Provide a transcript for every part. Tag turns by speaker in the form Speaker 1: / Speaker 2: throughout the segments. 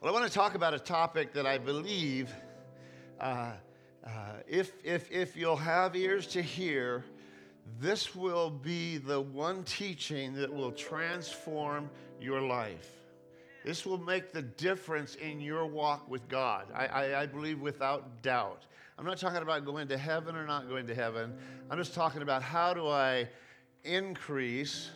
Speaker 1: Well, I want to talk about a topic that I believe, uh, uh, if, if, if you'll have ears to hear, this will be the one teaching that will transform your life. This will make the difference in your walk with God. I, I, I, believe without doubt. I'm not talking about going to heaven or not going to heaven. I'm just talking about how do I increase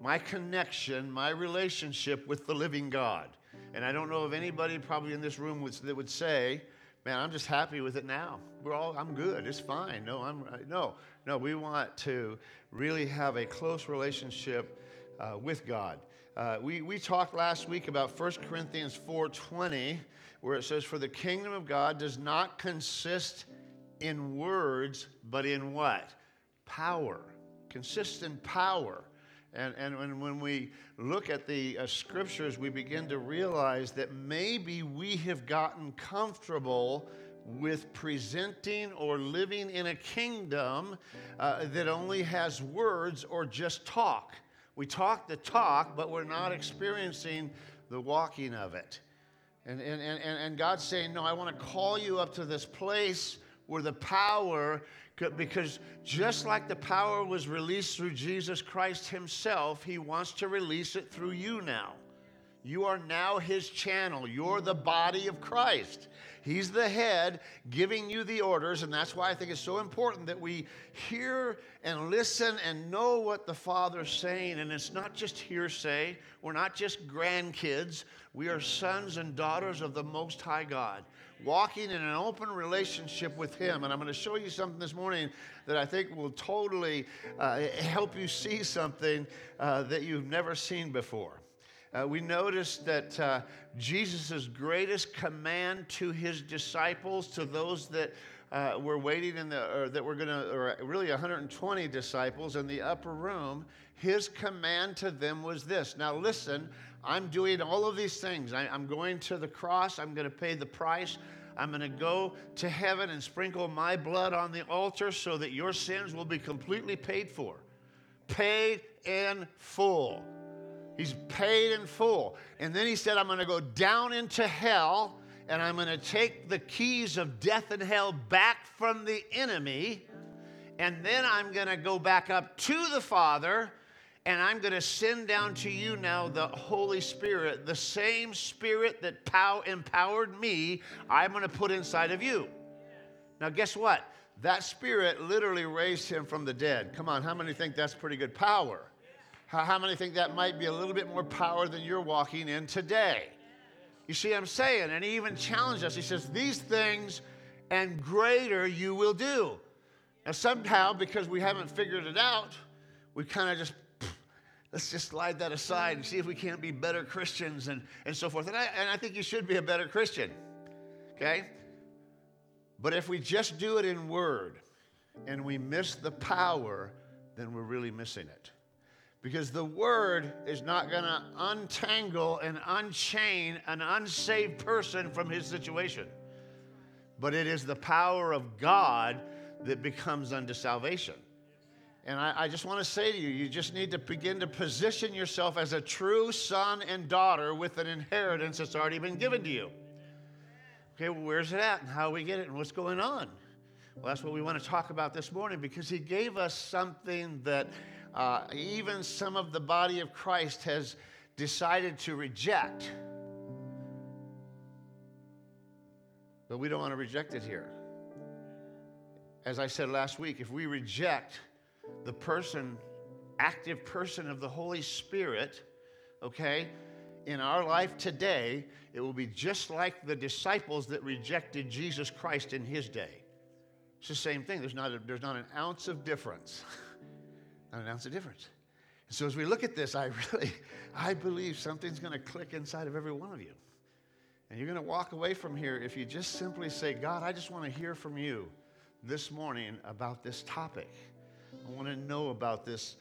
Speaker 1: my connection, my relationship with the living God. And I don't know of anybody probably in this room would, that would say, man, I'm just happy with it now. We're all, I'm good. It's fine. No, I'm, no, no, we want to really have a close relationship uh, with God. Uh, we, we talked last week about 1 Corinthians 4.20, where it says, for the kingdom of God does not consist in words, but in what? Power. Consists in power. And, and when, when we look at the uh, scriptures, we begin to realize that maybe we have gotten comfortable with presenting or living in a kingdom uh, that only has words or just talk. We talk the talk, but we're not experiencing the walking of it. And, and, and, and God's saying, No, I want to call you up to this place where the power because just like the power was released through Jesus Christ Himself, He wants to release it through you now. You are now His channel. You're the body of Christ. He's the head giving you the orders, and that's why I think it's so important that we hear and listen and know what the Father's saying. And it's not just hearsay, we're not just grandkids, we are sons and daughters of the Most High God walking in an open relationship with Him. And I'm going to show you something this morning that I think will totally uh, help you see something uh, that you've never seen before. Uh, we noticed that uh, Jesus' greatest command to his disciples, to those that uh, were waiting in the, or that were going to, or really 120 disciples in the upper room, his command to them was this. Now, listen, I'm doing all of these things. I, am going to the cross, I'm going to pay the price. I'm going to go to heaven and sprinkle my blood on the altar so that your sins will be completely paid for. Paid in full. He's paid in full. And then he said, I'm going to go down into hell and I'm going to take the keys of death and hell back from the enemy. And then I'm going to go back up to the Father and I'm going to send down to you now the Holy Spirit, the same Spirit that pow- empowered me, I'm going to put inside of you. Now, guess what? That Spirit literally raised him from the dead. Come on, how many think that's pretty good power? How, how many think that might be a little bit more power than you're walking in today? You see, I'm saying, and he even challenged us. He says, These things and greater you will do. Now, somehow, because we haven't figured it out, we kind of just let's just slide that aside and see if we can't be better Christians and, and so forth. And I, and I think you should be a better Christian, okay? But if we just do it in word and we miss the power, then we're really missing it. Because the word is not going to untangle and unchain an unsaved person from his situation. But it is the power of God that becomes unto salvation. And I, I just want to say to you, you just need to begin to position yourself as a true son and daughter with an inheritance that's already been given to you. Okay, well, where's it at and how we get it and what's going on? Well, that's what we want to talk about this morning because he gave us something that uh, even some of the body of Christ has decided to reject. But we don't want to reject it here. As I said last week, if we reject the person, active person of the Holy Spirit, okay, in our life today, it will be just like the disciples that rejected Jesus Christ in his day. It's the same thing. There's not, a, there's not an ounce of difference. not an ounce of difference. And so as we look at this, I really, I believe something's going to click inside of every one of you. And you're going to walk away from here if you just simply say, God, I just want to hear from you this morning about this topic. I want to know about this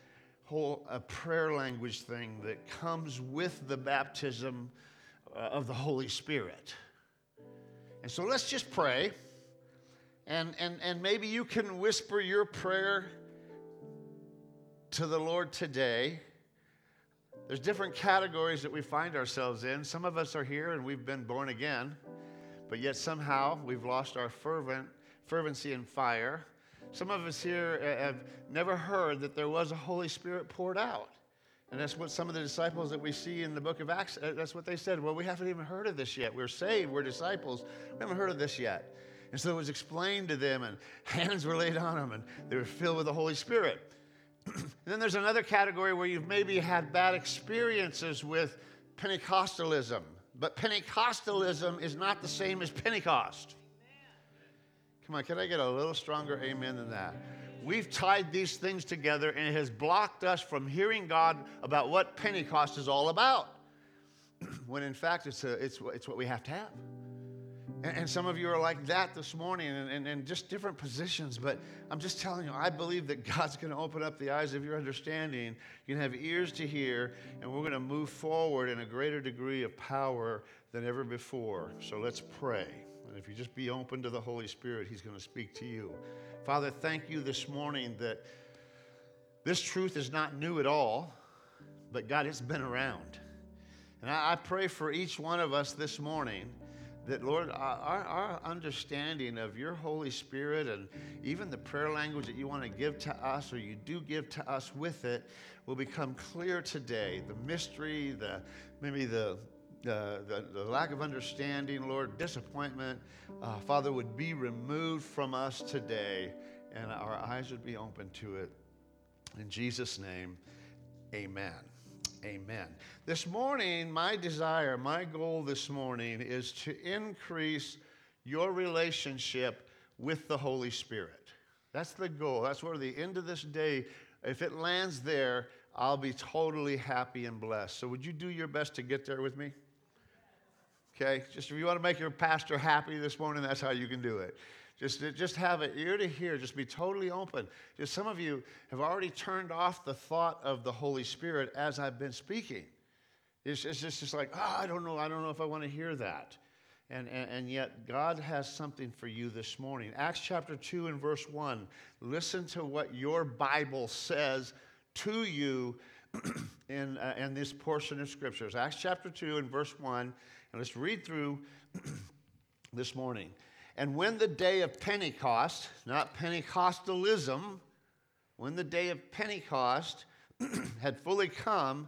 Speaker 1: whole uh, prayer language thing that comes with the baptism uh, of the Holy Spirit. And so let's just pray. And, and, and maybe you can whisper your prayer to the Lord today. There's different categories that we find ourselves in. Some of us are here and we've been born again, but yet somehow we've lost our fervent fervency and fire. Some of us here uh, have never heard that there was a Holy Spirit poured out. And that's what some of the disciples that we see in the book of Acts, uh, that's what they said. Well, we haven't even heard of this yet. We're saved, we're disciples. We haven't heard of this yet. And so it was explained to them, and hands were laid on them, and they were filled with the Holy Spirit. then there's another category where you've maybe had bad experiences with Pentecostalism. But Pentecostalism is not the same as Pentecost. Come on, can I get a little stronger amen than that? We've tied these things together and it has blocked us from hearing God about what Pentecost is all about. when in fact, it's, a, it's, it's what we have to have. And, and some of you are like that this morning and, and, and just different positions. But I'm just telling you, I believe that God's going to open up the eyes of your understanding. You can have ears to hear, and we're going to move forward in a greater degree of power than ever before. So let's pray. And if you just be open to the Holy Spirit, He's going to speak to you. Father, thank you this morning that this truth is not new at all, but God, it's been around. And I, I pray for each one of us this morning that, Lord, our, our, understanding of your Holy Spirit and even the prayer language that you want to give to us or you do give to us with it will become clear today. The mystery, the maybe the the, the, the, lack of understanding, Lord, disappointment, uh, Father, would be removed from us today and our eyes would be open to it. In Jesus' name, amen. Amen. This morning, my desire, my goal this morning is to increase your relationship with the Holy Spirit. That's the goal. That's where the end of this day, if it lands there, I'll be totally happy and blessed. So, would you do your best to get there with me? Okay? Just if you want to make your pastor happy this morning, that's how you can do it. Just, just have an ear to hear. Just be totally open. Just some of you have already turned off the thought of the Holy Spirit as I've been speaking. It's, it's just, just like, oh, I don't know. I don't know if I want to hear that. And, and, and, yet, God has something for you this morning. Acts chapter 2 and verse 1. Listen to what your Bible says to you in, uh, in this portion of scriptures. Acts chapter 2 and verse 1. And let's read through this morning. And when the day of Pentecost, not Pentecostalism, when the day of Pentecost had fully come,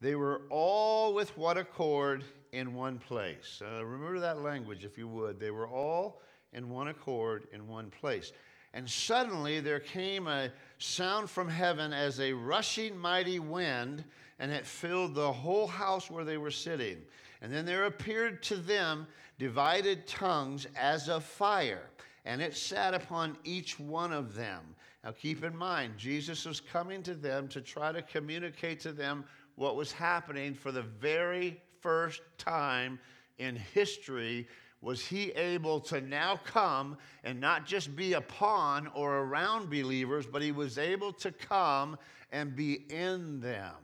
Speaker 1: they were all with one accord in one place. Uh, remember that language, if you would. They were all in one accord in one place. And suddenly there came a sound from heaven as a rushing mighty wind, and it filled the whole house where they were sitting. And then there appeared to them divided tongues as of fire, and it sat upon each one of them. Now keep in mind, Jesus was coming to them to try to communicate to them what was happening for the very first time in history. Was he able to now come and not just be upon or around believers, but he was able to come and be in them?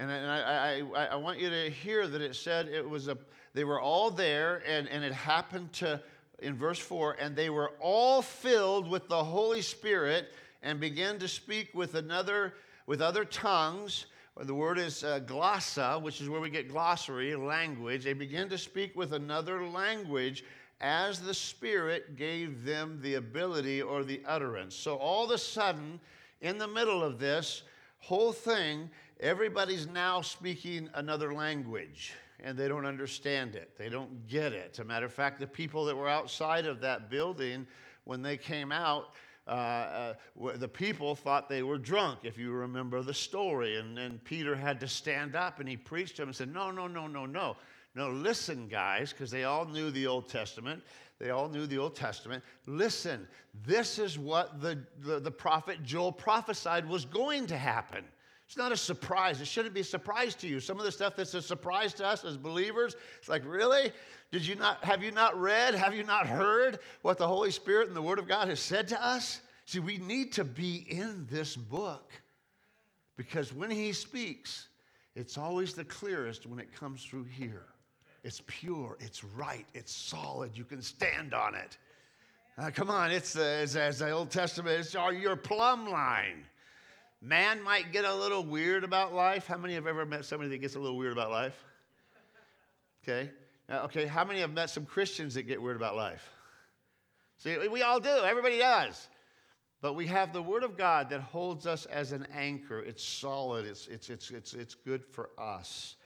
Speaker 1: And I, I, I, want you to hear that it said it was a, they were all there, and, and it happened to, in verse 4, and they were all filled with the Holy Spirit and began to speak with another, with other tongues. The word is uh, glossa, which is where we get glossary, language. They began to speak with another language as the Spirit gave them the ability or the utterance. So all of a sudden, in the middle of this whole thing, Everybody's now speaking another language and they don't understand it. They don't get it. As a matter of fact, the people that were outside of that building, when they came out, uh, uh, the people thought they were drunk, if you remember the story. And then Peter had to stand up and he preached to them and said, No, no, no, no, no. No, listen, guys, because they all knew the Old Testament. They all knew the Old Testament. Listen, this is what the, the, the prophet Joel prophesied was going to happen. It's not a surprise. It shouldn't be a surprise to you. Some of the stuff that's a surprise to us as believers, it's like, really? Did you not have you not read? Have you not heard what the Holy Spirit and the Word of God has said to us? See, we need to be in this book because when He speaks, it's always the clearest when it comes through here. It's pure, it's right, it's solid. You can stand on it. Uh, come on, it's, uh, as, as the Old Testament, it's your plumb line. Man might get a little weird about life. How many have ever met somebody that gets a little weird about life? Okay. Now, okay, how many have met some Christians that get weird about life? See, we all do. Everybody does. But we have the Word of God that holds us as an anchor. It's solid, it's, it's, it's, it's, it's good for us.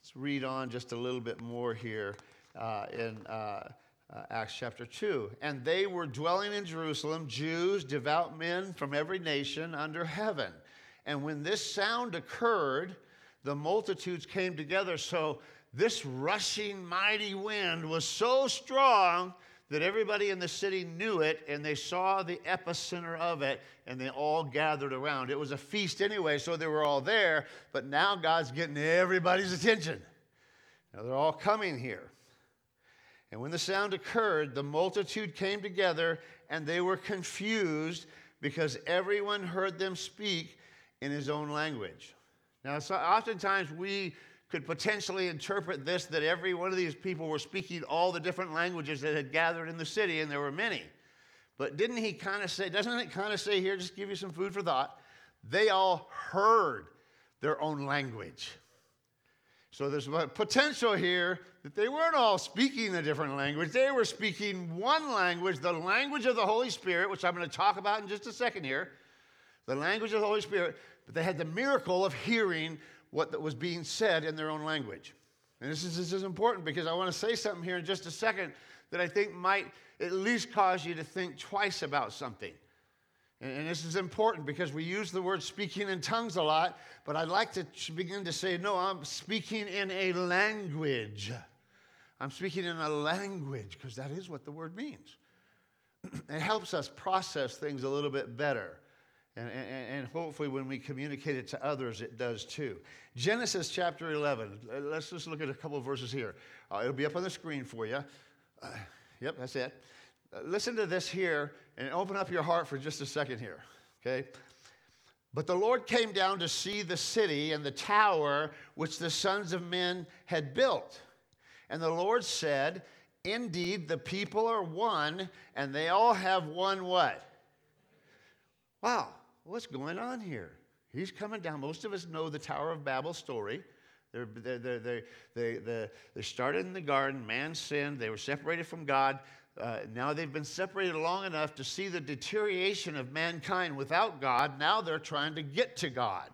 Speaker 1: Let's read on just a little bit more here uh, in uh, uh, Acts chapter 2. And they were dwelling in Jerusalem, Jews, devout men from every nation under heaven. And when this sound occurred, the multitudes came together. So this rushing mighty wind was so strong that everybody in the city knew it and they saw the epicenter of it and they all gathered around. It was a feast anyway, so they were all there, but now God's getting everybody's attention. Now they're all coming here. And when the sound occurred, the multitude came together and they were confused because everyone heard them speak in his own language. Now, so oftentimes we could potentially interpret this that every one of these people were speaking all the different languages that had gathered in the city, and there were many. But didn't he kind of say, doesn't it kind of say here, just give you some food for thought? They all heard their own language. So there's a potential here that they weren't all speaking a different language. They were speaking one language, the language of the Holy Spirit, which I'm going to talk about in just a second here. The language of the Holy Spirit, but they had the miracle of hearing what was being said in their own language. And this is, this is important because I want to say something here in just a second that I think might at least cause you to think twice about something. And, this is important because we use the word speaking in tongues a lot, but I'd like to begin to say, no, I'm speaking in a language. I'm speaking in a language because that is what the word means. it helps us process things a little bit better. And, and, and, hopefully, when we communicate it to others, it does too. Genesis chapter 11. Let's just look at a couple verses here. Uh, it'll be up on the screen for you. Uh, yep, that's it. Uh, listen to this here and open up your heart for just a second here, okay? But the Lord came down to see the city and the tower which the sons of men had built. And the Lord said, Indeed, the people are one, and they all have one what? Wow, what's going on here? He's coming down. Most of us know the Tower of Babel story. They're, they're, they're, they they, they, they started in the garden, man sinned, they were separated from God. Uh, now they've been separated long enough to see the deterioration of mankind without God. Now they're trying to get to God.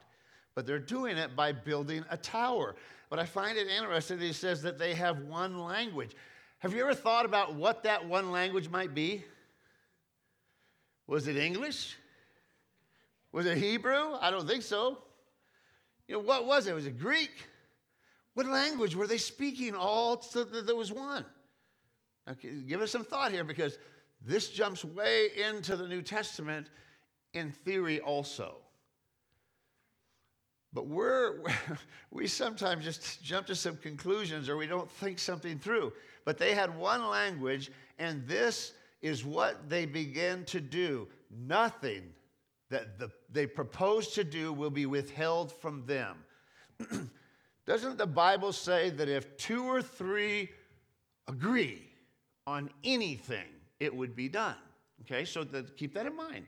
Speaker 1: But they're doing it by building a tower. But I find it interesting that he says that they have one language. Have you ever thought about what that one language might be? Was it English? Was it Hebrew? I don't think so. You know, what was it? Was it Greek? What language were they speaking all so that there was one? Give us some thought here because this jumps way into the New Testament in theory also. But we're, we sometimes just jump to some conclusions or we don't think something through. But they had one language, and this is what they began to do. Nothing that the, they propose to do will be withheld from them. Doesn't the Bible say that if two or three agree on anything, it would be done? Okay, so the, keep that in mind.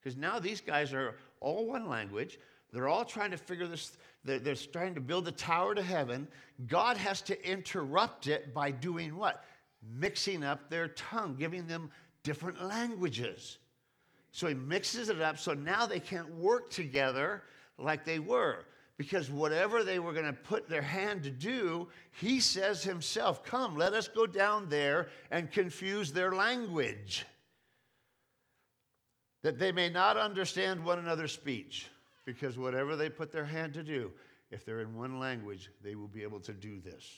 Speaker 1: Because now these guys are all one language. They're all trying to figure this, they're, they're trying to build a tower to heaven. God has to interrupt it by doing what? Mixing up their tongue, giving them different languages. So he mixes it up so now they can't work together like they were. Because whatever they were going to put their hand to do, he says himself, Come, let us go down there and confuse their language, that they may not understand one another's speech. Because whatever they put their hand to do, if they're in one language, they will be able to do this.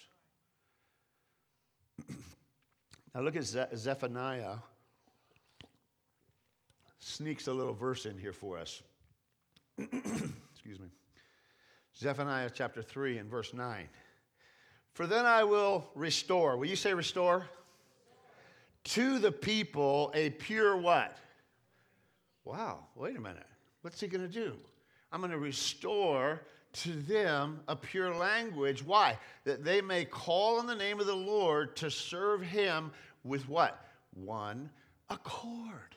Speaker 1: now look at Zephaniah sneaks a little verse in here for us. Excuse me. Zephaniah chapter 3 and verse 9. For then I will restore. Will you say restore? To the people a pure what? Wow, wait a minute. What's he going to do? I'm going to restore to them a pure language. Why? That they may call on the name of the Lord to serve him with what? One accord.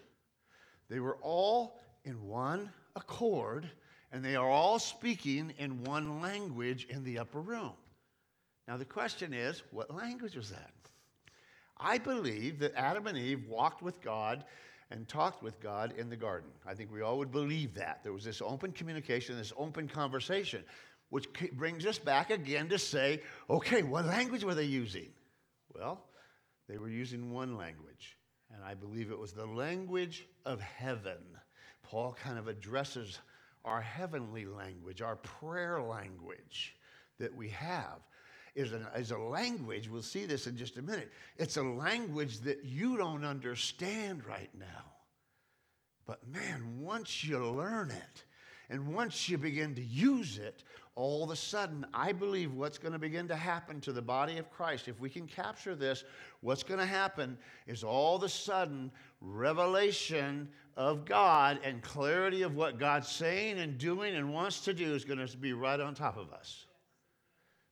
Speaker 1: They were all in one accord, and they are all speaking in one language in the upper room. Now, the question is what language was that? I believe that Adam and Eve walked with God and talked with God in the garden. I think we all would believe that. There was this open communication, this open conversation, which brings us back again to say, okay, what language were they using? Well, they were using one language, and I believe it was the language of heaven. Paul kind of addresses our heavenly language, our prayer language that we have. Is, an, is a language, we'll see this in just a minute. It's a language that you don't understand right now. But man, once you learn it, and once you begin to use it, all of a sudden, I believe what's going to begin to happen to the body of Christ, if we can capture this, what's going to happen is all of a sudden revelation of God and clarity of what God's saying and doing and wants to do is going to be right on top of us.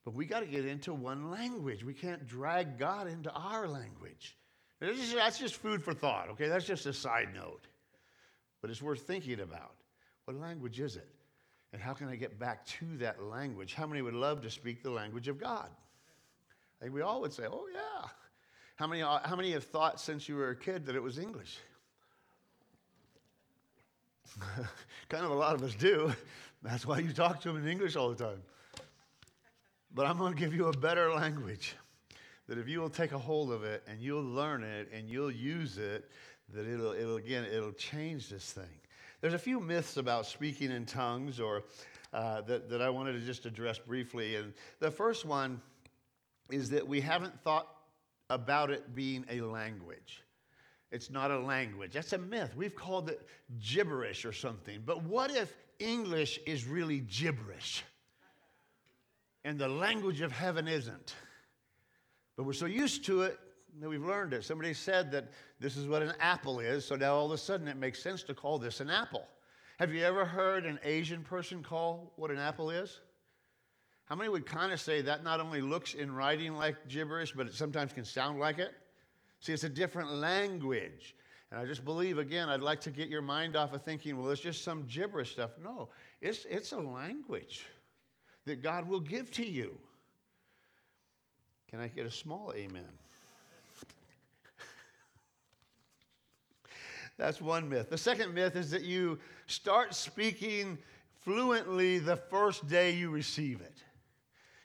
Speaker 1: But we got to get into one language. We can't drag God into our language. That's just food for thought, okay? That's just a side note. But it's worth thinking about. What language is it? And how can I get back to that language? How many would love to speak the language of God? I think we all would say, oh, yeah. How many, how many have thought since you were a kid that it was English? kind of a lot of us do. That's why you talk to them in English all the time. But I'm going to give you a better language that if you will take a hold of it and you'll learn it and you'll use it, that it'll, it'll again, it'll change this thing. There's a few myths about speaking in tongues or uh, that, that I wanted to just address briefly. And the first one is that we haven't thought about it being a language. It's not a language. That's a myth. We've called it gibberish or something. But what if English is really gibberish? And the language of heaven isn't. But we're so used to it that we've learned it. Somebody said that this is what an apple is, so now all of a sudden it makes sense to call this an apple. Have you ever heard an Asian person call what an apple is? How many would kind of say that not only looks in writing like gibberish, but it sometimes can sound like it? See, it's a different language. And I just believe, again, I'd like to get your mind off of thinking, well, it's just some gibberish stuff. No, it's, it's a language that God will give to you. Can I get a small amen? That's one myth. The second myth is that you start speaking fluently the first day you receive it.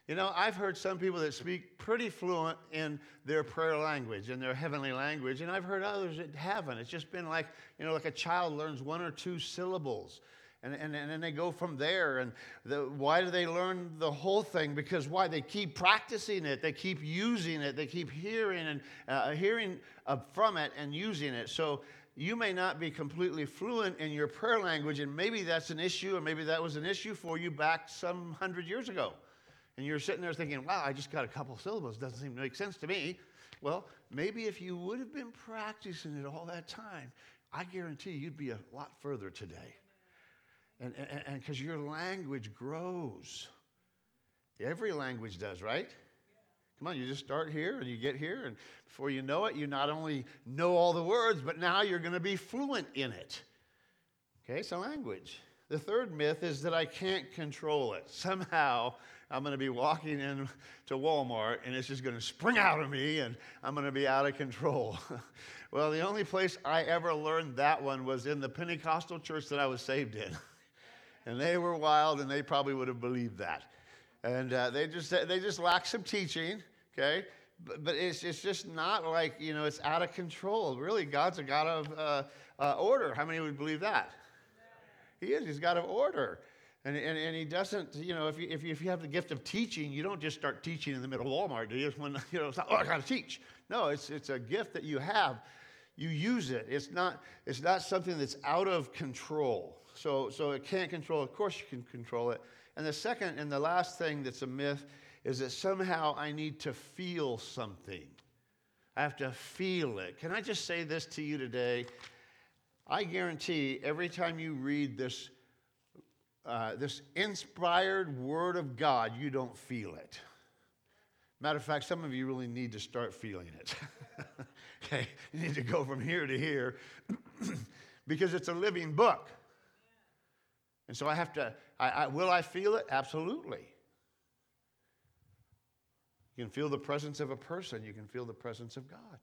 Speaker 1: You know, I've heard some people that speak pretty fluent in their prayer language, in their heavenly language, and I've heard others that haven't. It's just been like, you know, like a child learns one or two syllables. And, and, and then they go from there. And the, why do they learn the whole thing? Because why? They keep practicing it. They keep using it. They keep hearing and uh, hearing uh, from it and using it. So you may not be completely fluent in your prayer language, and maybe that's an issue, or maybe that was an issue for you back some hundred years ago. And you're sitting there thinking, wow, I just got a couple syllables. Doesn't seem to make sense to me. Well, maybe if you would have been practicing it all that time, I guarantee you'd be a lot further today. And because your language grows. Every language does, right? Come on, you just start here and you get here, and before you know it, you not only know all the words, but now you're going to be fluent in it. Okay, so language. The third myth is that I can't control it. Somehow I'm going to be walking into Walmart and it's just going to spring out of me and I'm going to be out of control. well, the only place I ever learned that one was in the Pentecostal church that I was saved in. and they were wild and they probably would have believed that. And uh, they, just, they just lack some teaching, okay? But, but it's, it's just not like, you know, it's out of control. Really, God's a God of uh, uh, order. How many would believe that? He is. He's God of order. And, and, and he doesn't, you know, if you, if, you, if you have the gift of teaching, you don't just start teaching in the middle of Walmart, do you? When, you know, it's not, oh, I got to teach. No, it's, it's a gift that you have. You use it. It's not, it's not something that's out of control. So, so it can't control. Of course, you can control it. And the second and the last thing that's a myth is that somehow I need to feel something. I have to feel it. Can I just say this to you today? I guarantee every time you read this uh, this inspired word of God, you don't feel it. Matter of fact, some of you really need to start feeling it. okay, you need to go from here to here because it's a living book. And so I have to, I, I, will I feel it? Absolutely. You can feel the presence of a person, you can feel the presence of God.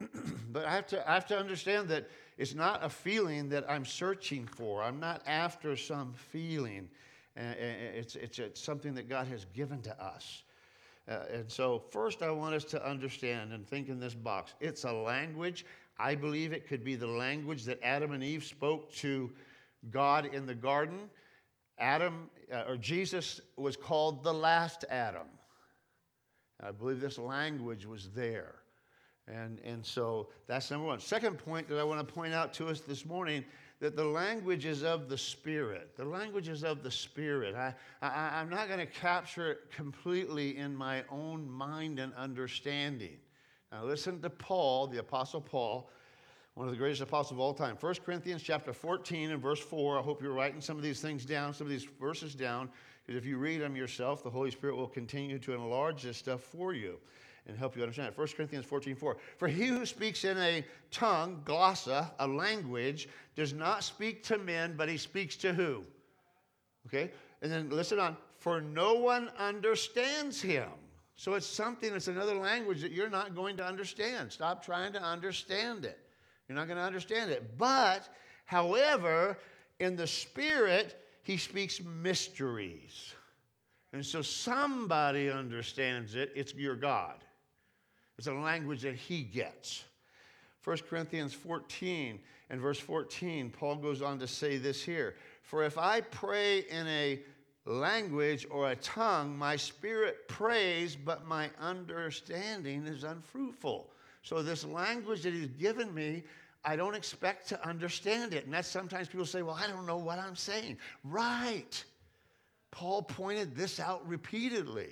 Speaker 1: but I have, to, I have to understand that it's not a feeling that I'm searching for. I'm not after some feeling. It's, it's, it's something that God has given to us. Uh, and so, first, I want us to understand and think in this box it's a language. I believe it could be the language that Adam and Eve spoke to God in the garden. Adam, uh, or Jesus, was called the last Adam. I believe this language was there. And, and so that's number one. Second point that I want to point out to us this morning that the language is of the Spirit. The language is of the Spirit. I, I, I'm not going to capture it completely in my own mind and understanding. Now listen to Paul, the Apostle Paul, one of the greatest apostles of all time. 1 Corinthians chapter 14 and verse 4. I hope you're writing some of these things down, some of these verses down, because if you read them yourself, the Holy Spirit will continue to enlarge this stuff for you and help you understand it. 1 Corinthians 14 4. For he who speaks in a tongue, glossa, a language, does not speak to men, but he speaks to who? Okay? And then listen on. For no one understands him. So it's something, it's another language that you're not going to understand. Stop trying to understand it. You're not going to understand it. But, however, in the Spirit, he speaks mysteries. And so somebody understands it. It's your God. It's a language that he gets. 1 Corinthians 14 and verse 14, Paul goes on to say this here For if I pray in a language or a tongue, my spirit prays, but my understanding is unfruitful. So, this language that he's given me, I don't expect to understand it. And that's sometimes people say, Well, I don't know what I'm saying. Right. Paul pointed this out repeatedly.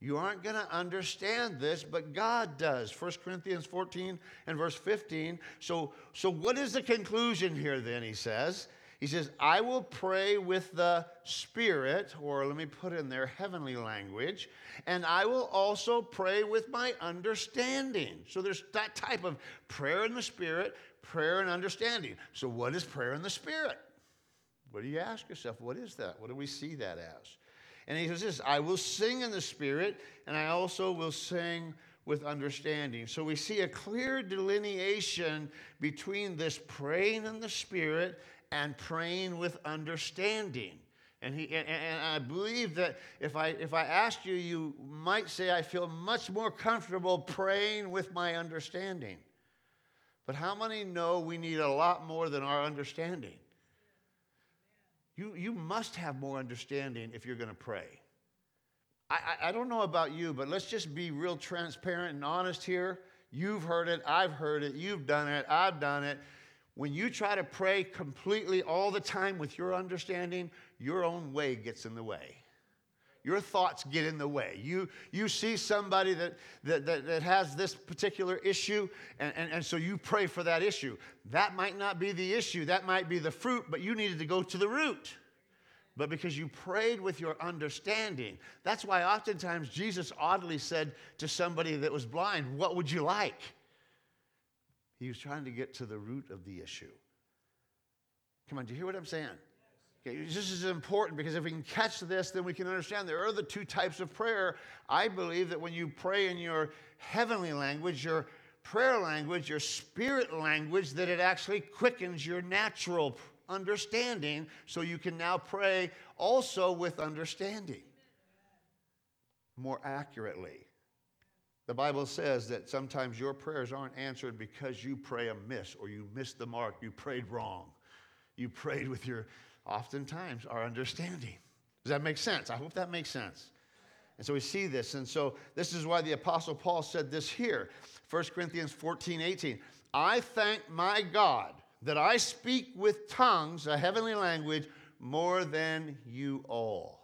Speaker 1: You aren't going to understand this, but God does. 1 Corinthians 14 and verse 15. So, so what is the conclusion here then? He says, He says, I will pray with the Spirit, or let me put in there heavenly language, and I will also pray with my understanding. So there's that type of prayer in the Spirit, prayer and understanding. So, what is prayer in the Spirit? What do you ask yourself? What is that? What do we see that as? And he says this I will sing in the Spirit, and I also will sing with understanding. So we see a clear delineation between this praying in the Spirit and praying with understanding. And, he, and, and, I believe that if I, if I asked you, you might say, I feel much more comfortable praying with my understanding. But how many know we need a lot more than our understanding? You, you must have more understanding if you're going to pray. I, I, I don't know about you, but let's just be real transparent and honest here. You've heard it, I've heard it, you've done it, I've done it. When you try to pray completely all the time with your understanding, your own way gets in the way. Your thoughts get in the way. You, you see somebody that, that, that, that has this particular issue, and, and, and so you pray for that issue. That might not be the issue, that might be the fruit, but you needed to go to the root. But because you prayed with your understanding, that's why oftentimes Jesus oddly said to somebody that was blind, What would you like? He was trying to get to the root of the issue. Come on, do you hear what I'm saying? Okay, this is important because if we can catch this, then we can understand there are the two types of prayer. I believe that when you pray in your heavenly language, your prayer language, your spirit language, that it actually quickens your natural understanding so you can now pray also with understanding more accurately. The Bible says that sometimes your prayers aren't answered because you pray amiss or you missed the mark, you prayed wrong. You prayed with your oftentimes our understanding. Does that make sense? I hope that makes sense. And so we see this. And so this is why the Apostle Paul said this here 1 Corinthians 14 18. I thank my God that I speak with tongues, a heavenly language, more than you all.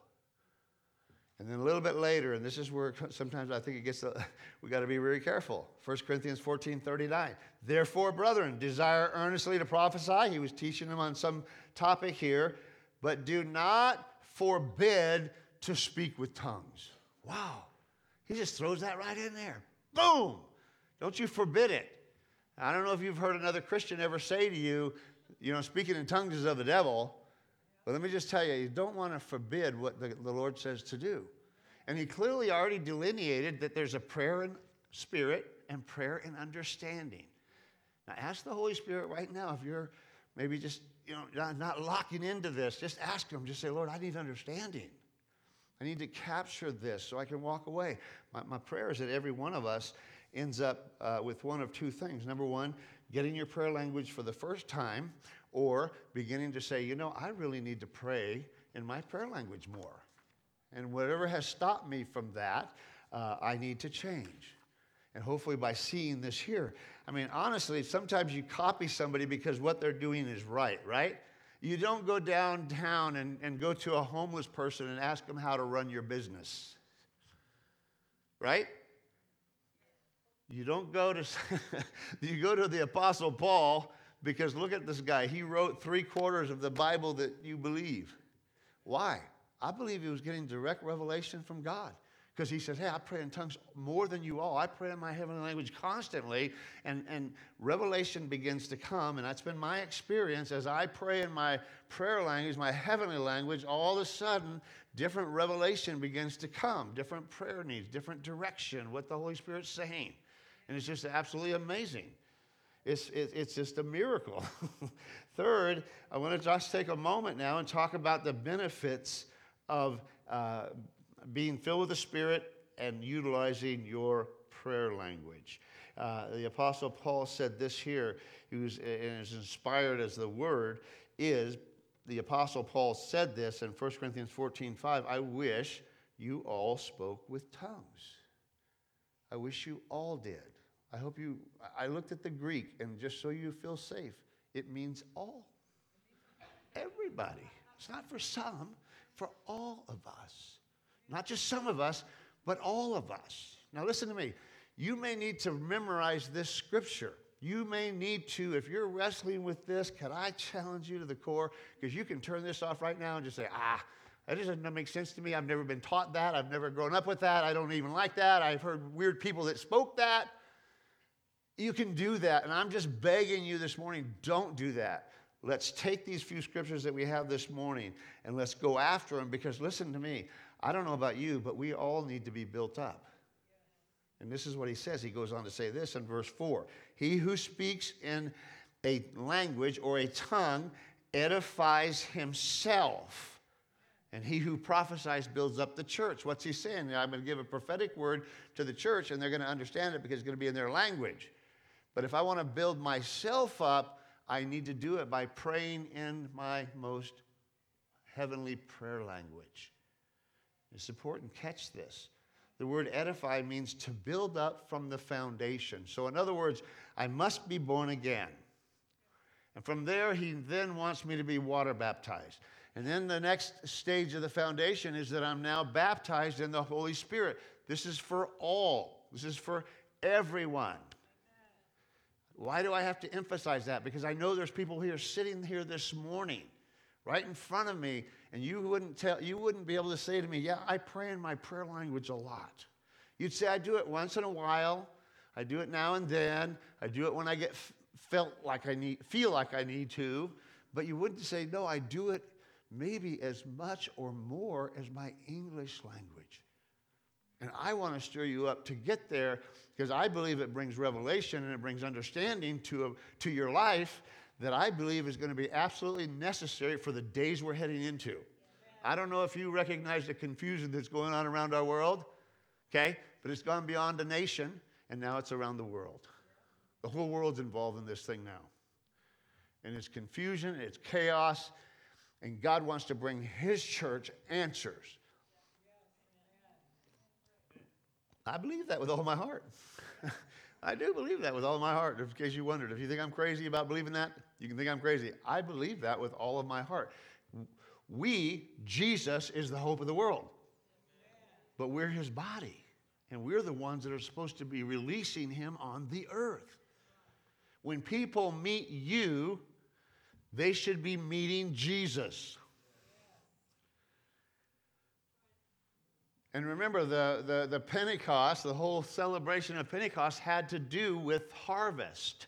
Speaker 1: And then a little bit later, and this is where sometimes I think it gets, uh, we got to be very careful. 1 Corinthians 14 39. Therefore, brethren, desire earnestly to prophesy. He was teaching them on some topic here, but do not forbid to speak with tongues. Wow. He just throws that right in there. Boom. Don't you forbid it. I don't know if you've heard another Christian ever say to you, you know, speaking in tongues is of the devil. But let me just tell you, you don't want to forbid what the, the Lord says to do. And He clearly already delineated that there's a prayer in spirit and prayer in understanding. Now, ask the Holy Spirit right now if you're maybe just you know not, not locking into this. Just ask Him. Just say, Lord, I need understanding. I need to capture this so I can walk away. My, my prayer is that every one of us ends up uh, with one of two things. Number one, getting your prayer language for the first time, or beginning to say, you know, I really need to pray in my prayer language more. And whatever has stopped me from that, uh, I need to change. And hopefully, by seeing this here, I mean, honestly, sometimes you copy somebody because what they're doing is right, right? You don't go downtown and, and go to a homeless person and ask them how to run your business. Right? You don't go to you go to the apostle Paul because look at this guy. He wrote 3 quarters of the Bible that you believe. Why? I believe he was getting direct revelation from God because he says, Hey, I pray in tongues more than you all. I pray in my heavenly language constantly. And, and revelation begins to come. And that's been my experience as I pray in my prayer language, my heavenly language, all of a sudden, different revelation begins to come, different prayer needs, different direction, what the Holy Spirit's saying. And it's just absolutely amazing. It's, it's just a miracle. Third, I want to just take a moment now and talk about the benefits of uh, being filled with the Spirit and utilizing your prayer language. Uh, the Apostle Paul said this here, he was, and inspired as the word, is the Apostle Paul said this in 1 Corinthians 14 5. I wish you all spoke with tongues. I wish you all did. I hope you, I looked at the Greek, and just so you feel safe, it means all. Everybody. It's not for some, for all of us. Not just some of us, but all of us. Now, listen to me. You may need to memorize this scripture. You may need to, if you're wrestling with this, can I challenge you to the core? Because you can turn this off right now and just say, ah, that doesn't make sense to me. I've never been taught that. I've never grown up with that. I don't even like that. I've heard weird people that spoke that. You can do that. And I'm just begging you this morning don't do that. Let's take these few scriptures that we have this morning and let's go after them because listen to me. I don't know about you, but we all need to be built up. And this is what he says. He goes on to say this in verse 4 He who speaks in a language or a tongue edifies himself. And he who prophesies builds up the church. What's he saying? I'm going to give a prophetic word to the church, and they're going to understand it because it's going to be in their language. But if I want to build myself up, I need to do it by praying in my most heavenly prayer language. It's important. Catch this. The word edify means to build up from the foundation. So, in other words, I must be born again. And from there, he then wants me to be water baptized. And then the next stage of the foundation is that I'm now baptized in the Holy Spirit. This is for all, this is for everyone. Why do I have to emphasize that? Because I know there's people here sitting here this morning, right in front of me, and you wouldn't tell you wouldn't be able to say to me, "Yeah, I pray in my prayer language a lot." You'd say, "I do it once in a while. I do it now and then. I do it when I get felt like I need feel like I need to." But you wouldn't say, "No, I do it maybe as much or more as my English language." And I want to stir you up to get there because I believe it brings revelation and it brings understanding to, a, to your life that I believe is going to be absolutely necessary for the days we're heading into. I don't know if you recognize the confusion that's going on around our world, okay? But it's gone beyond a nation and now it's around the world. The whole world's involved in this thing now. And it's confusion, it's chaos, and God wants to bring His church answers I believe that with all my heart. I do believe that with all my heart, in case you wondered. If you think I'm crazy about believing that, you can think I'm crazy. I believe that with all of my heart. We, Jesus, is the hope of the world. But we're his body, and we're the ones that are supposed to be releasing him on the earth. When people meet you, they should be meeting Jesus. And remember, the, the, the Pentecost, the whole celebration of Pentecost had to do with harvest.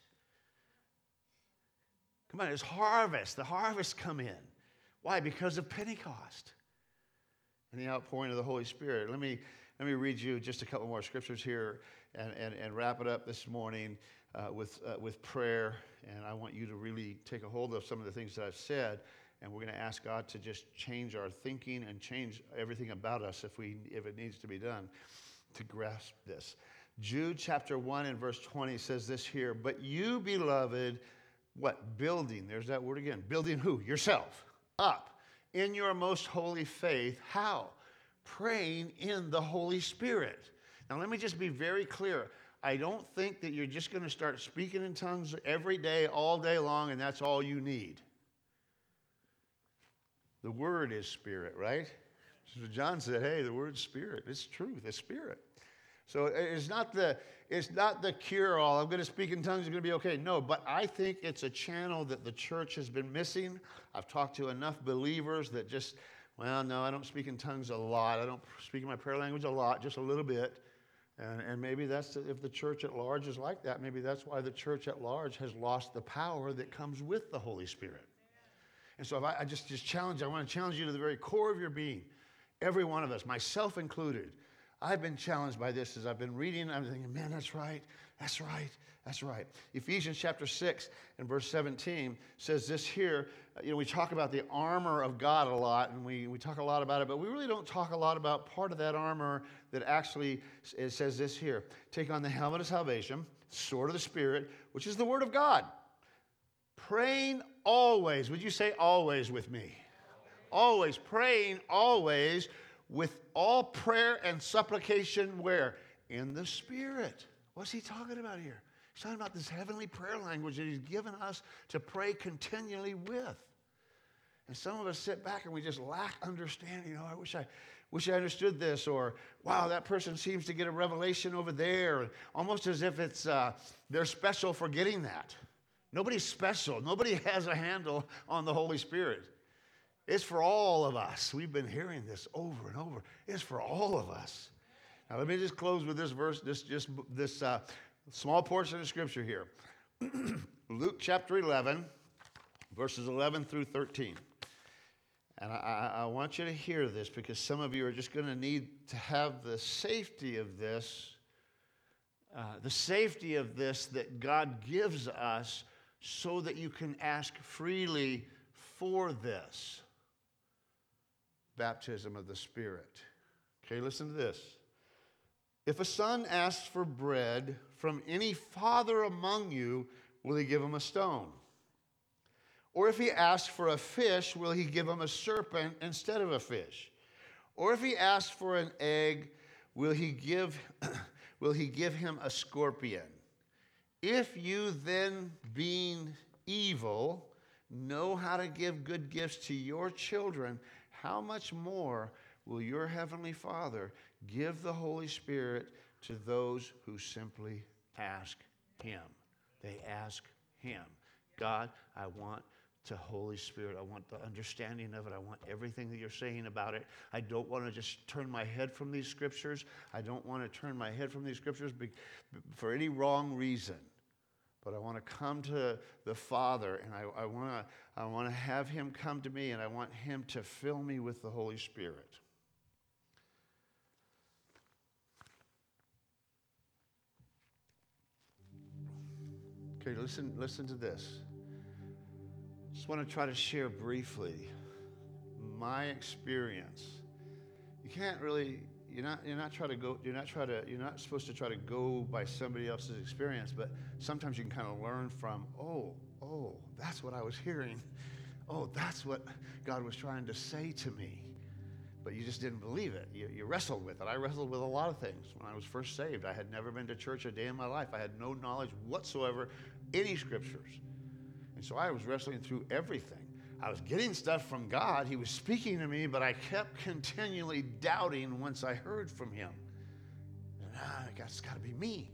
Speaker 1: Come on, it's harvest. The harvest come in. Why? Because of Pentecost and the outpouring of the Holy Spirit. Let me, let me read you just a couple more scriptures here and, and, and wrap it up this morning uh, with, uh, with prayer. And I want you to really take a hold of some of the things that I've said. And we're going to ask God to just change our thinking and change everything about us if, we, if it needs to be done to grasp this. Jude chapter 1 and verse 20 says this here, but you, beloved, what? Building, there's that word again. Building who? Yourself up in your most holy faith. How? Praying in the Holy Spirit. Now, let me just be very clear. I don't think that you're just going to start speaking in tongues every day, all day long, and that's all you need. The word is spirit, right? So John said, hey, the word's spirit. It's truth, it's spirit. So it's not the it's not the cure all. I'm going to speak in tongues, it's going to be okay. No, but I think it's a channel that the church has been missing. I've talked to enough believers that just, well, no, I don't speak in tongues a lot. I don't speak in my prayer language a lot, just a little bit. And, and maybe that's if the church at large is like that, maybe that's why the church at large has lost the power that comes with the Holy Spirit. And so I, I just, just challenge, I want to challenge you to the very core of your being, every one of us, myself included I've been challenged by this as I've been reading. I'm thinking, man, that's right. That's right. That's right. Ephesians chapter 6 and verse 17 says this here. Uh, you know, we talk about the armor of God a lot, and we, we talk a lot about it, but we really don't talk a lot about part of that armor that actually it says this here take on the helmet of salvation, sword of the Spirit, which is the word of God. Praying always. Would you say always with me? Always. Praying always with all prayer and supplication where? In the Spirit. What's he talking about here? He's talking about this heavenly prayer language that he's given us to pray continually with. And some of us sit back and we just lack understanding. You know, I wish I wish I understood this, or wow, that person seems to get a revelation over there, almost as if it's uh, they're special for getting that. Nobody's special. Nobody has a handle on the Holy Spirit. It's for all of us. We've been hearing this over and over. It's for all of us. Now, let me just close with this verse, this, just this uh, small portion of scripture here. Luke chapter 11, verses 11 through 13. And I, I, want you to hear this because some of you are just going to need to have the safety of this, uh, the safety of this that God gives us so that you can ask freely for this baptism of the Spirit. Okay, listen to this. If a son asks for bread from any father among you, will he give him a stone? Or if he asks for a fish, will he give him a serpent instead of a fish? Or if he asks for an egg, will he give, will he give him a scorpion? If you then, being evil, know how to give good gifts to your children, how much more will your Heavenly Father give the Holy Spirit to those who simply ask Him? They ask Him. God, I want to Holy Spirit. I want the understanding of it. I want everything that you're saying about it. I don't want to just turn my head from these scriptures. I don't want to turn my head from these scriptures for any wrong reason but I want to come to the Father and I, I, want to, I want to have Him come to me and I want Him to fill me with the Holy Spirit. Okay, listen, listen to this. Just want to try to share briefly my experience. You can't really you're not you're not trying to go you're not try to you're not supposed to try to go by somebody else's experience but sometimes you can kind of learn from oh oh that's what i was hearing. Oh that's what god was trying to say to me. But you just didn't believe it. You, you wrestled with it. I wrestled with a lot of things. When i was first saved i had never been to church a day in my life. I had no knowledge whatsoever any scriptures. And so i was wrestling through everything. I was getting stuff from God. He was speaking to me, but I kept continually doubting once I heard from Him. And, ah, it's got to be me.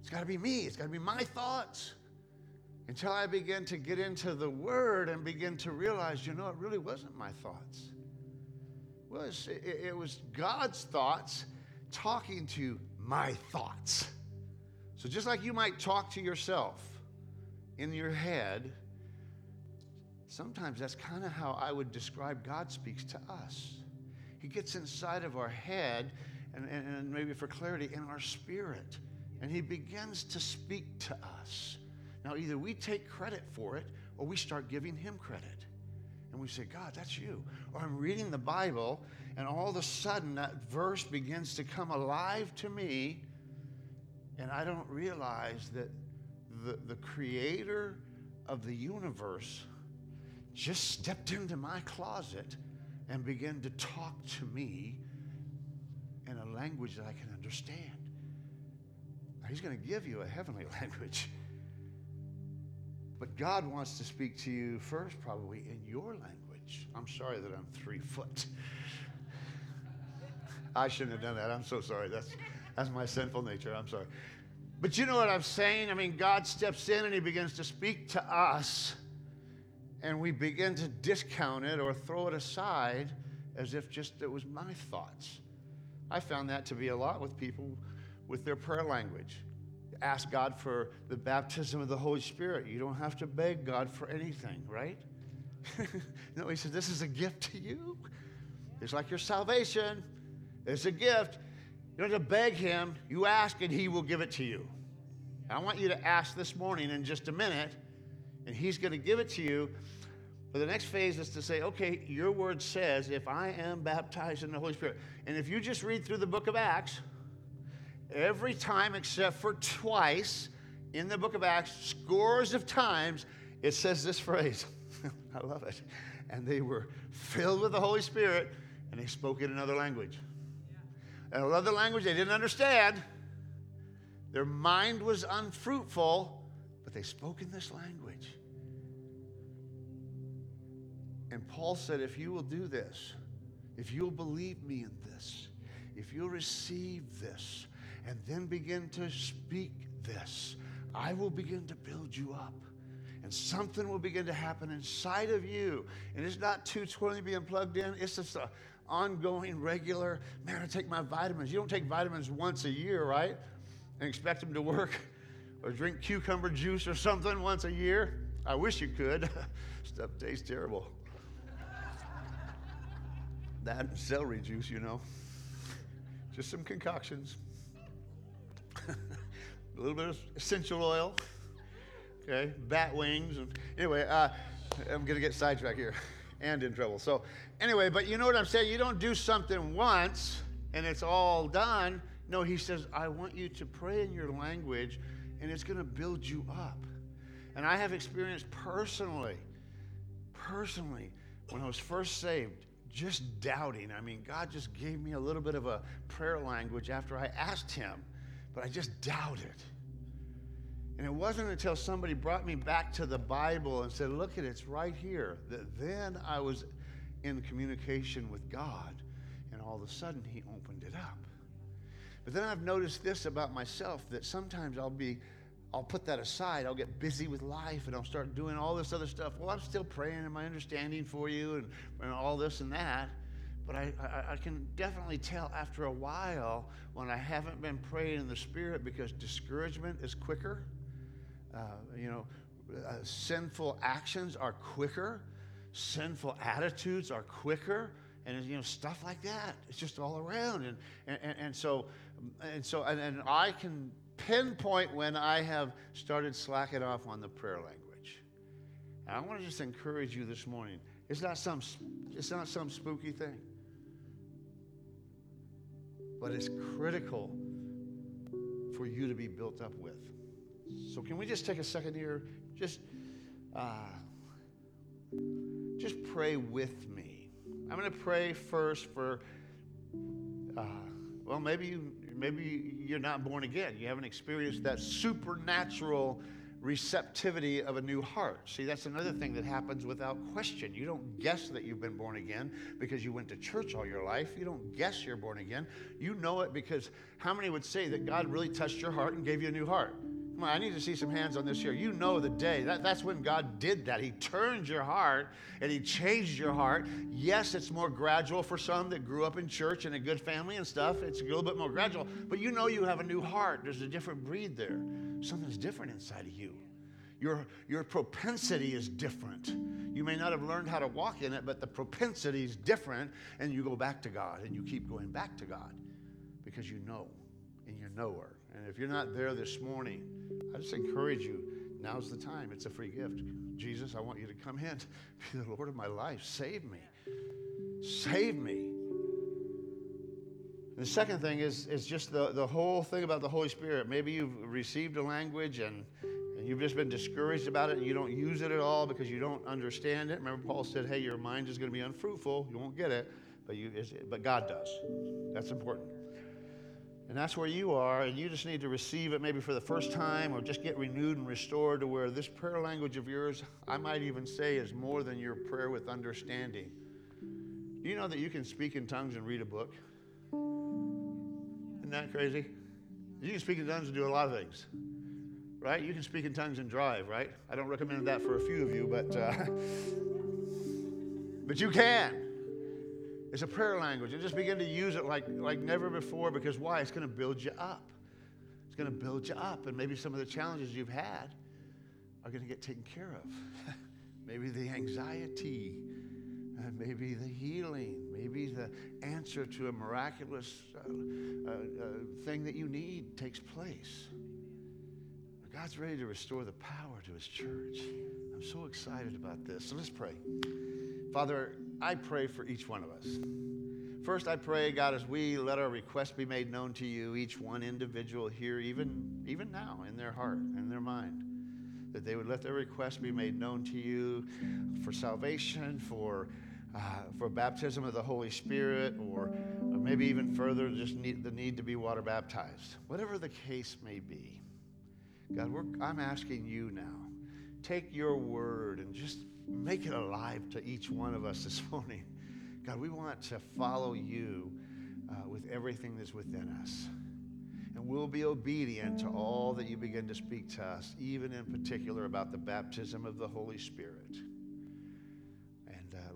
Speaker 1: It's got to be me. It's got to be my thoughts. Until I began to get into the Word and begin to realize, you know, it really wasn't my thoughts. It was, it, it was God's thoughts talking to my thoughts. So just like you might talk to yourself in your head, sometimes that's kind of how I would describe God speaks to us. He gets inside of our head, and, and, and maybe for clarity, in our spirit, and He begins to speak to us. Now, either we take credit for it or we start giving Him credit. And we say, God, that's you. Or I'm reading the Bible, and all of a sudden that verse begins to come alive to me, and I don't realize that the, the creator of the universe just stepped into my closet and began to talk to me in a language that I can understand. He's going to give you a heavenly language. But God wants to speak to you first, probably in your language. I'm sorry that I'm three foot. I shouldn't have done that. I'm so sorry. That's, that's my sinful nature. I'm sorry. But you know what I'm saying? I mean, God steps in and He begins to speak to us, and we begin to discount it or throw it aside as if just it was my thoughts. I found that to be a lot with people with their prayer language ask God for the baptism of the Holy Spirit. You don't have to beg God for anything, right? no, he says, This is a gift to you. It's like your salvation, it's a gift. You don't have to beg Him. You ask, and He will give it to you. I want you to ask this morning in just a minute, and He's going to give it to you. But the next phase is to say, okay, your word says, if I am baptized in the Holy Spirit. And if you just read through the book of Acts, Every time except for twice in the book of Acts, scores of times, it says this phrase. I love it. And they were filled with the Holy Spirit and they spoke in another language. And another language they didn't understand. Their mind was unfruitful, but they spoke in this language. And Paul said, if you will do this, if you'll believe me in this, if you'll receive this, and then begin to speak this. I will begin to build you up. And something will begin to happen inside of you. And it's not 220 being plugged in, it's just an ongoing, regular, man, I take my vitamins. You don't take vitamins once a year, right? And expect them to work. Or drink cucumber juice or something once a year. I wish you could. Stuff tastes terrible. that celery juice, you know. Just some concoctions. a little bit of essential oil, okay, bat wings. And anyway, uh, I'm going to get sidetracked here and in trouble. So, anyway, but you know what I'm saying? You don't do something once and it's all done. No, he says, I want you to pray in your language and it's going to build you up. And I have experienced personally, personally, when I was first saved, just doubting. I mean, God just gave me a little bit of a prayer language after I asked Him but I just doubted. It. And it wasn't until somebody brought me back to the Bible and said, Look at it, it's right here, that then I was in communication with God. And all of a sudden, He opened it up. But then I've noticed this about myself that sometimes I'll be, I'll put that aside. I'll get busy with life and I'll start doing all this other stuff. Well, I'm still praying and my understanding for you and, and all this and that. But I, I, I, can definitely tell after a while when I haven't been praying in the Spirit because discouragement is quicker. Uh, you know, uh, sinful actions are quicker, sinful attitudes are quicker, and you know stuff like that. It's just all around, and and, and so and so and, and I can pinpoint when I have started slacking off on the prayer language. And I want to just encourage you this morning. It's not some it's not some spooky thing but it's critical for you to be built up with. So, can we just take a second here? Just, uh, just pray with me. I'm going to pray first for. Uh, well, maybe you, maybe you're not born again. You haven't experienced that supernatural receptivity of a new heart. See, that's another thing that happens without question. You don't guess that you've been born again because you went to church all your life. You don't guess you're born again. You know it because how many would say that God really touched your heart and gave you a new heart? Come on, I need to see some hands on this here. You know the day. That, that's when God did that. He turned your heart and He changed your heart. Yes, it's more gradual for some that grew up in church and a good family and stuff. It's a little bit more gradual. But you know you have a new heart. There's a different breed there. Something's different inside of you. Your, your propensity is different. You may not have learned how to walk in it, but the propensity is different, and you go back to God, and you keep going back to God because you know, and you know her. And if you're not there this morning, I just encourage you now's the time. It's a free gift. Jesus, I want you to come in, be the Lord of my life. Save me. Save me. The second thing is, is just the, the whole thing about the Holy Spirit. Maybe you've received a language and, and you've just been discouraged about it and you don't use it at all because you don't understand it. Remember, Paul said, hey, your mind is going to be unfruitful. You won't get it, but, you, but God does. That's important. And that's where you are, and you just need to receive it maybe for the first time or just get renewed and restored to where this prayer language of yours, I might even say, is more than your prayer with understanding. Do you know that you can speak in tongues and read a book? Isn't that crazy? You can speak in tongues and do a lot of things, right? You can speak in tongues and drive, right? I don't recommend that for a few of you, but uh, but you can. It's a prayer language, and just begin to use it like like never before. Because why? It's going to build you up. It's going to build you up, and maybe some of the challenges you've had are going to get taken care of. maybe the anxiety, maybe the healing, maybe the answer to a miraculous uh, uh, uh, thing that you need takes place. God's ready to restore the power to his church. I'm so excited about this. So let's pray. Father, I pray for each one of us. First, I pray, God, as we let our requests be made known to you, each one individual here, even, even now, in their heart and their mind, that they would let their requests be made known to you for salvation, for uh, for baptism of the Holy Spirit, or, or maybe even further, just need, the need to be water baptized. Whatever the case may be, God, I'm asking you now, take your word and just make it alive to each one of us this morning. God, we want to follow you uh, with everything that's within us. And we'll be obedient to all that you begin to speak to us, even in particular about the baptism of the Holy Spirit.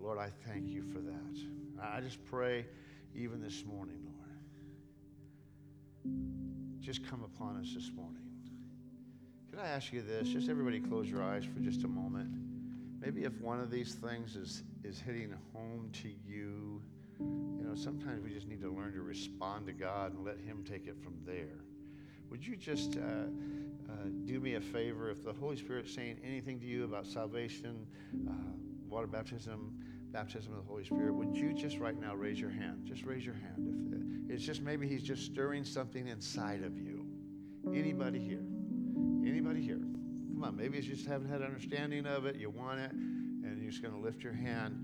Speaker 1: Lord, I thank you for that. I just pray even this morning, Lord, just come upon us this morning. Could I ask you this? Just everybody close your eyes for just a moment. Maybe if one of these things is, is hitting home to you, you know, sometimes we just need to learn to respond to God and let Him take it from there. Would you just uh, uh, do me a favor if the Holy Spirit's saying anything to you about salvation, uh, water baptism, baptism of the Holy Spirit, would you just right now raise your hand? Just raise your hand. If uh, it's just maybe He's just stirring something inside of you. Anybody here? Anybody here? Come on, maybe you just haven't had understanding of it, you want it, and you're just going to lift your hand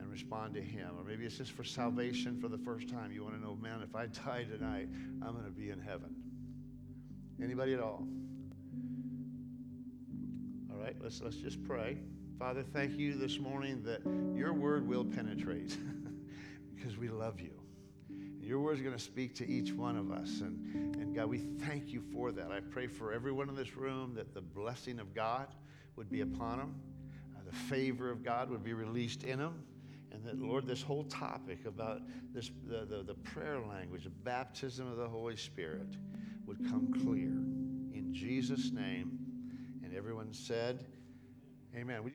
Speaker 1: and respond to Him. Or maybe it's just for salvation for the first time. You want to know, man, if I die tonight, I'm going to be in heaven. Anybody at all? All right, let's, let's just pray. Father, thank you this morning that your word will penetrate because we love you. Your word is going to speak to each one of us. And, and God, we thank you for that. I pray for everyone in this room that the blessing of God would be upon them, uh, the favor of God would be released in them. And that, Lord, this whole topic about this, the, the, the prayer language, the baptism of the Holy Spirit would come clear. In Jesus' name. And everyone said, Amen.